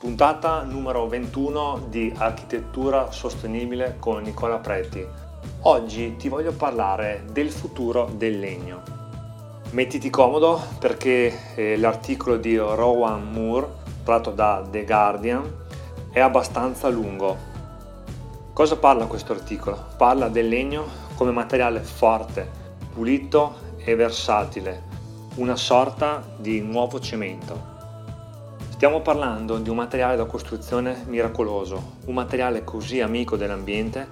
Puntata numero 21 di Architettura Sostenibile con Nicola Preti. Oggi ti voglio parlare del futuro del legno. Mettiti comodo perché eh, l'articolo di Rowan Moore, tratto da The Guardian, è abbastanza lungo. Cosa parla questo articolo? Parla del legno come materiale forte, pulito e versatile, una sorta di nuovo cemento. Stiamo parlando di un materiale da costruzione miracoloso, un materiale così amico dell'ambiente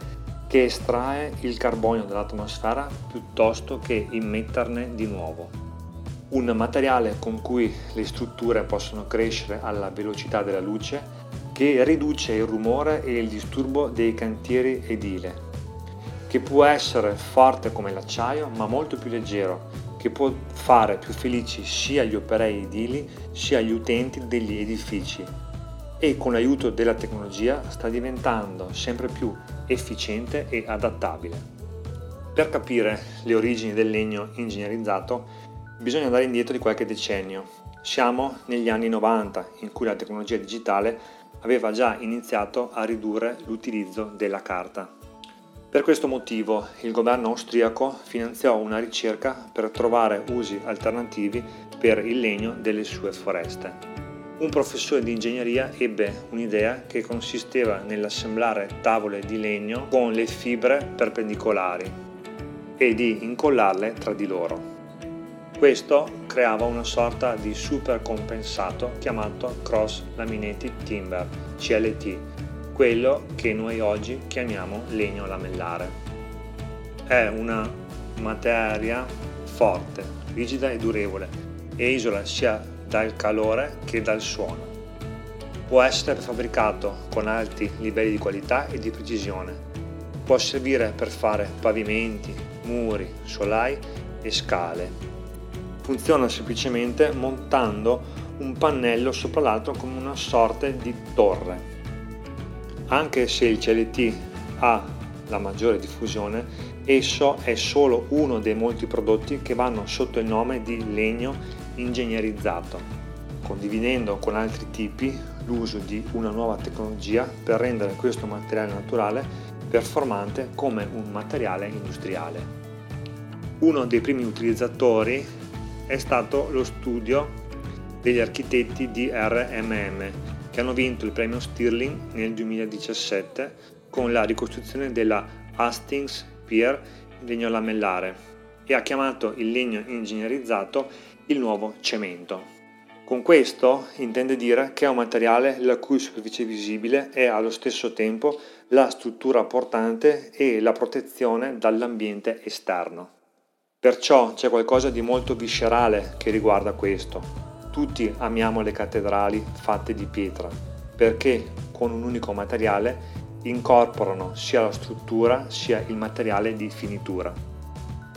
che estrae il carbonio dall'atmosfera piuttosto che immetterne di nuovo. Un materiale con cui le strutture possono crescere alla velocità della luce che riduce il rumore e il disturbo dei cantieri edile, che può essere forte come l'acciaio ma molto più leggero che può fare più felici sia gli operai edili sia gli utenti degli edifici e con l'aiuto della tecnologia sta diventando sempre più efficiente e adattabile. Per capire le origini del legno ingegnerizzato bisogna andare indietro di qualche decennio. Siamo negli anni 90 in cui la tecnologia digitale aveva già iniziato a ridurre l'utilizzo della carta. Per questo motivo il governo austriaco finanziò una ricerca per trovare usi alternativi per il legno delle sue foreste. Un professore di ingegneria ebbe un'idea che consisteva nell'assemblare tavole di legno con le fibre perpendicolari e di incollarle tra di loro. Questo creava una sorta di supercompensato chiamato Cross Laminated Timber, CLT, quello che noi oggi chiamiamo legno lamellare. È una materia forte, rigida e durevole e isola sia dal calore che dal suono. Può essere fabbricato con alti livelli di qualità e di precisione. Può servire per fare pavimenti, muri, solai e scale. Funziona semplicemente montando un pannello sopra l'altro come una sorta di torre anche se il CLT ha la maggiore diffusione, esso è solo uno dei molti prodotti che vanno sotto il nome di legno ingegnerizzato, condividendo con altri tipi l'uso di una nuova tecnologia per rendere questo materiale naturale performante come un materiale industriale. Uno dei primi utilizzatori è stato lo studio degli architetti di RMM che hanno vinto il premio Stirling nel 2017 con la ricostruzione della Hastings Pier in legno lamellare e ha chiamato il legno ingegnerizzato il nuovo cemento. Con questo intende dire che è un materiale la cui superficie visibile è allo stesso tempo la struttura portante e la protezione dall'ambiente esterno. Perciò c'è qualcosa di molto viscerale che riguarda questo, tutti amiamo le cattedrali fatte di pietra perché con un unico materiale incorporano sia la struttura sia il materiale di finitura.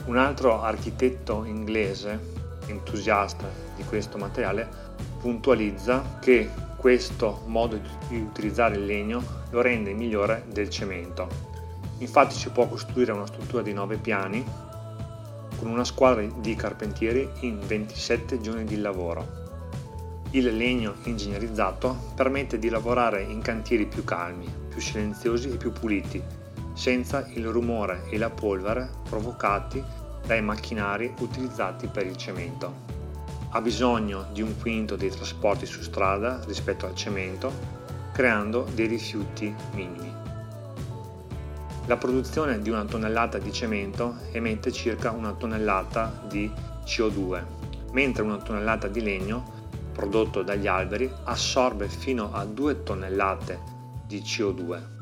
Un altro architetto inglese entusiasta di questo materiale puntualizza che questo modo di utilizzare il legno lo rende migliore del cemento. Infatti si può costruire una struttura di 9 piani con una squadra di carpentieri in 27 giorni di lavoro il legno ingegnerizzato permette di lavorare in cantieri più calmi, più silenziosi e più puliti, senza il rumore e la polvere provocati dai macchinari utilizzati per il cemento. Ha bisogno di un quinto dei trasporti su strada rispetto al cemento, creando dei rifiuti minimi. La produzione di una tonnellata di cemento emette circa una tonnellata di CO2, mentre una tonnellata di legno prodotto dagli alberi assorbe fino a 2 tonnellate di CO2.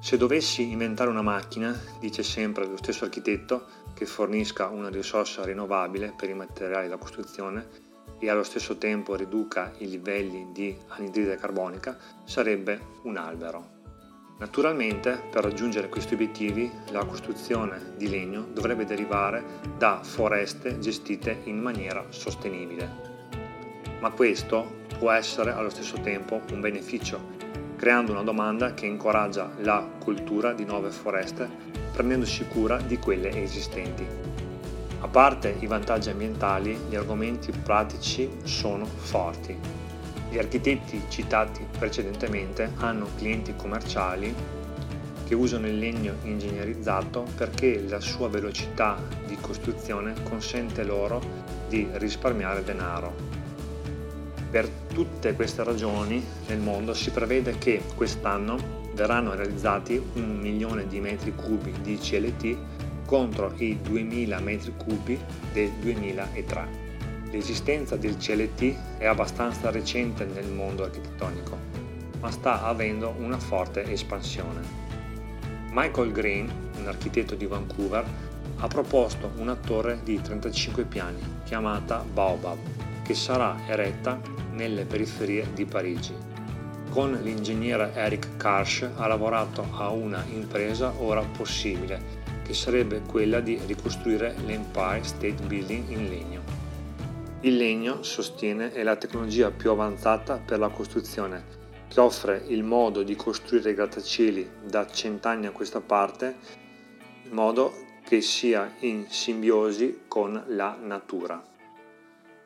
Se dovessi inventare una macchina, dice sempre lo stesso architetto, che fornisca una risorsa rinnovabile per i materiali da costruzione e allo stesso tempo riduca i livelli di anidride carbonica, sarebbe un albero. Naturalmente, per raggiungere questi obiettivi, la costruzione di legno dovrebbe derivare da foreste gestite in maniera sostenibile ma questo può essere allo stesso tempo un beneficio, creando una domanda che incoraggia la cultura di nuove foreste prendendosi cura di quelle esistenti. A parte i vantaggi ambientali, gli argomenti pratici sono forti. Gli architetti citati precedentemente hanno clienti commerciali che usano il legno ingegnerizzato perché la sua velocità di costruzione consente loro di risparmiare denaro. Per tutte queste ragioni nel mondo si prevede che quest'anno verranno realizzati un milione di metri cubi di CLT contro i 2000 metri cubi del 2003. L'esistenza del CLT è abbastanza recente nel mondo architettonico, ma sta avendo una forte espansione. Michael Green, un architetto di Vancouver, ha proposto una torre di 35 piani chiamata Baobab, che sarà eretta nelle periferie di Parigi. Con l'ingegnere Eric Karsh ha lavorato a una impresa ora possibile, che sarebbe quella di ricostruire l'Empire State Building in legno. Il legno, sostiene, è la tecnologia più avanzata per la costruzione, che offre il modo di costruire grattacieli da cent'anni a questa parte in modo che sia in simbiosi con la natura.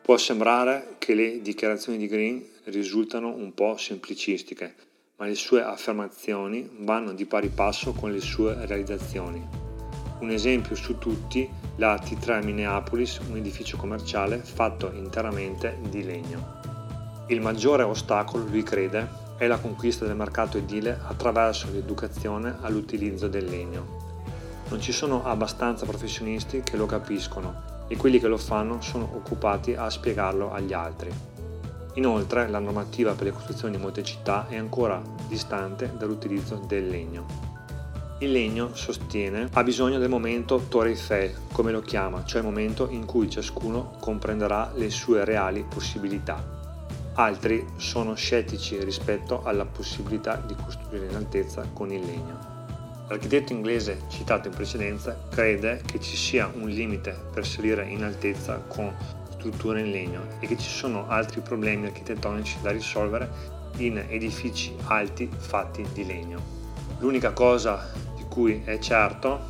Può sembrare che le dichiarazioni di Green risultano un po' semplicistiche, ma le sue affermazioni vanno di pari passo con le sue realizzazioni. Un esempio su tutti la T3 Minneapolis, un edificio commerciale fatto interamente di legno. Il maggiore ostacolo, lui crede, è la conquista del mercato edile attraverso l'educazione all'utilizzo del legno. Non ci sono abbastanza professionisti che lo capiscono e quelli che lo fanno sono occupati a spiegarlo agli altri. Inoltre la normativa per le costruzioni di molte città è ancora distante dall'utilizzo del legno. Il legno, sostiene, ha bisogno del momento Torre Eiffel, come lo chiama, cioè il momento in cui ciascuno comprenderà le sue reali possibilità. Altri sono scettici rispetto alla possibilità di costruire in altezza con il legno. L'architetto inglese citato in precedenza crede che ci sia un limite per salire in altezza con strutture in legno e che ci sono altri problemi architettonici da risolvere in edifici alti fatti di legno. L'unica cosa cui è certo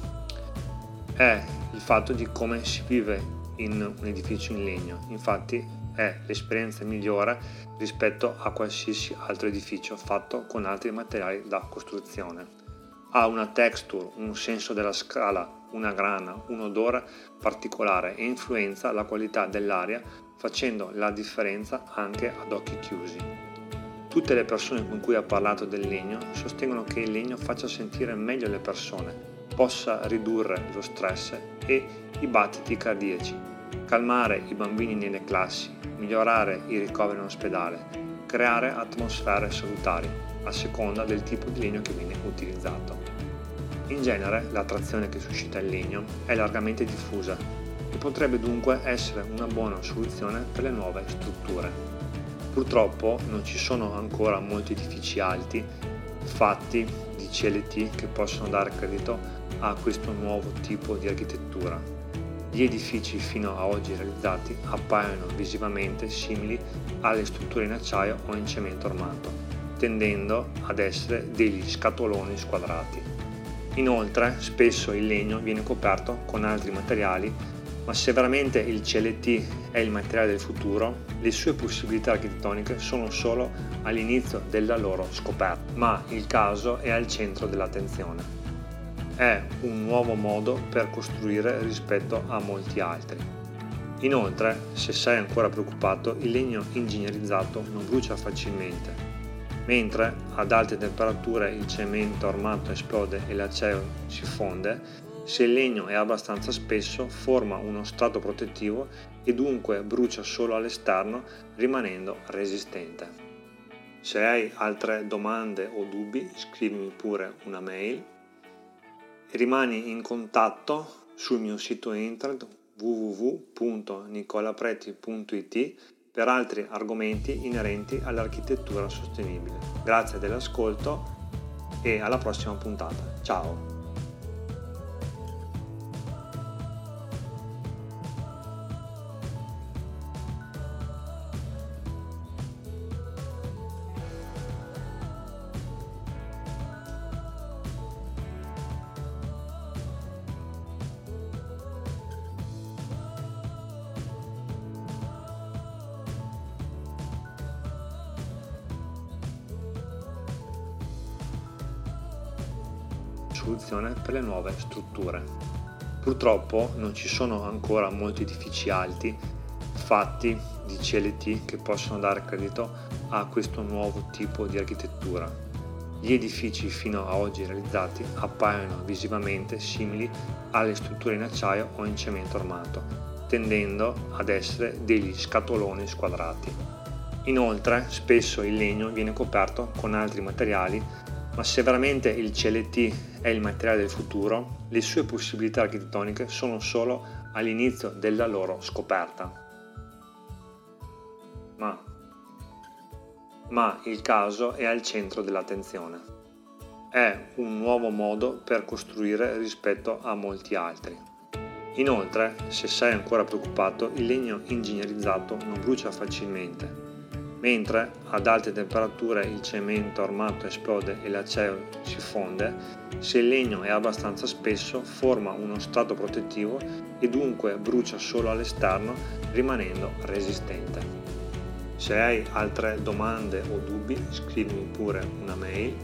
è il fatto di come si vive in un edificio in legno. Infatti è l'esperienza migliore rispetto a qualsiasi altro edificio fatto con altri materiali da costruzione. Ha una texture, un senso della scala, una grana, un odore particolare e influenza la qualità dell'aria facendo la differenza anche ad occhi chiusi. Tutte le persone con cui ho parlato del legno sostengono che il legno faccia sentire meglio le persone, possa ridurre lo stress e i battiti cardiaci, calmare i bambini nelle classi, migliorare i ricoveri in ospedale, creare atmosfere salutari a seconda del tipo di legno che viene utilizzato. In genere l'attrazione che suscita il legno è largamente diffusa e potrebbe dunque essere una buona soluzione per le nuove strutture. Purtroppo non ci sono ancora molti edifici alti fatti di CLT che possono dare credito a questo nuovo tipo di architettura. Gli edifici fino a oggi realizzati appaiono visivamente simili alle strutture in acciaio o in cemento armato, tendendo ad essere degli scatoloni squadrati. Inoltre, spesso il legno viene coperto con altri materiali ma se veramente il CLT è il materiale del futuro, le sue possibilità architettoniche sono solo all'inizio della loro scoperta, ma il caso è al centro dell'attenzione. È un nuovo modo per costruire rispetto a molti altri. Inoltre, se sei ancora preoccupato, il legno ingegnerizzato non brucia facilmente, mentre ad alte temperature il cemento armato esplode e l'acciaio si fonde, se il legno è abbastanza spesso forma uno strato protettivo e dunque brucia solo all'esterno rimanendo resistente. Se hai altre domande o dubbi scrivimi pure una mail rimani in contatto sul mio sito internet www.nicolapreti.it per altri argomenti inerenti all'architettura sostenibile. Grazie dell'ascolto e alla prossima puntata. Ciao! Soluzione per le nuove strutture. Purtroppo non ci sono ancora molti edifici alti fatti di CLT che possono dare credito a questo nuovo tipo di architettura. Gli edifici fino a oggi realizzati appaiono visivamente simili alle strutture in acciaio o in cemento armato, tendendo ad essere degli scatoloni squadrati. Inoltre, spesso il legno viene coperto con altri materiali, ma se veramente il CLT è il materiale del futuro, le sue possibilità architettoniche sono solo all'inizio della loro scoperta ma, ma il caso è al centro dell'attenzione. È un nuovo modo per costruire rispetto a molti altri. Inoltre, se sei ancora preoccupato, il legno ingegnerizzato non brucia facilmente, mentre ad alte temperature il cemento armato esplode e l'acciaio si fonde, se il legno è abbastanza spesso forma uno strato protettivo e dunque brucia solo all'esterno rimanendo resistente. Se hai altre domande o dubbi scrivimi pure una mail.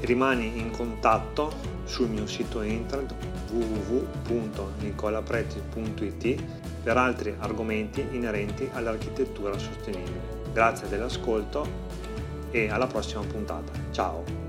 Rimani in contatto sul mio sito internet www.nicolapreti.it per altri argomenti inerenti all'architettura sostenibile. Grazie dell'ascolto e alla prossima puntata. Ciao!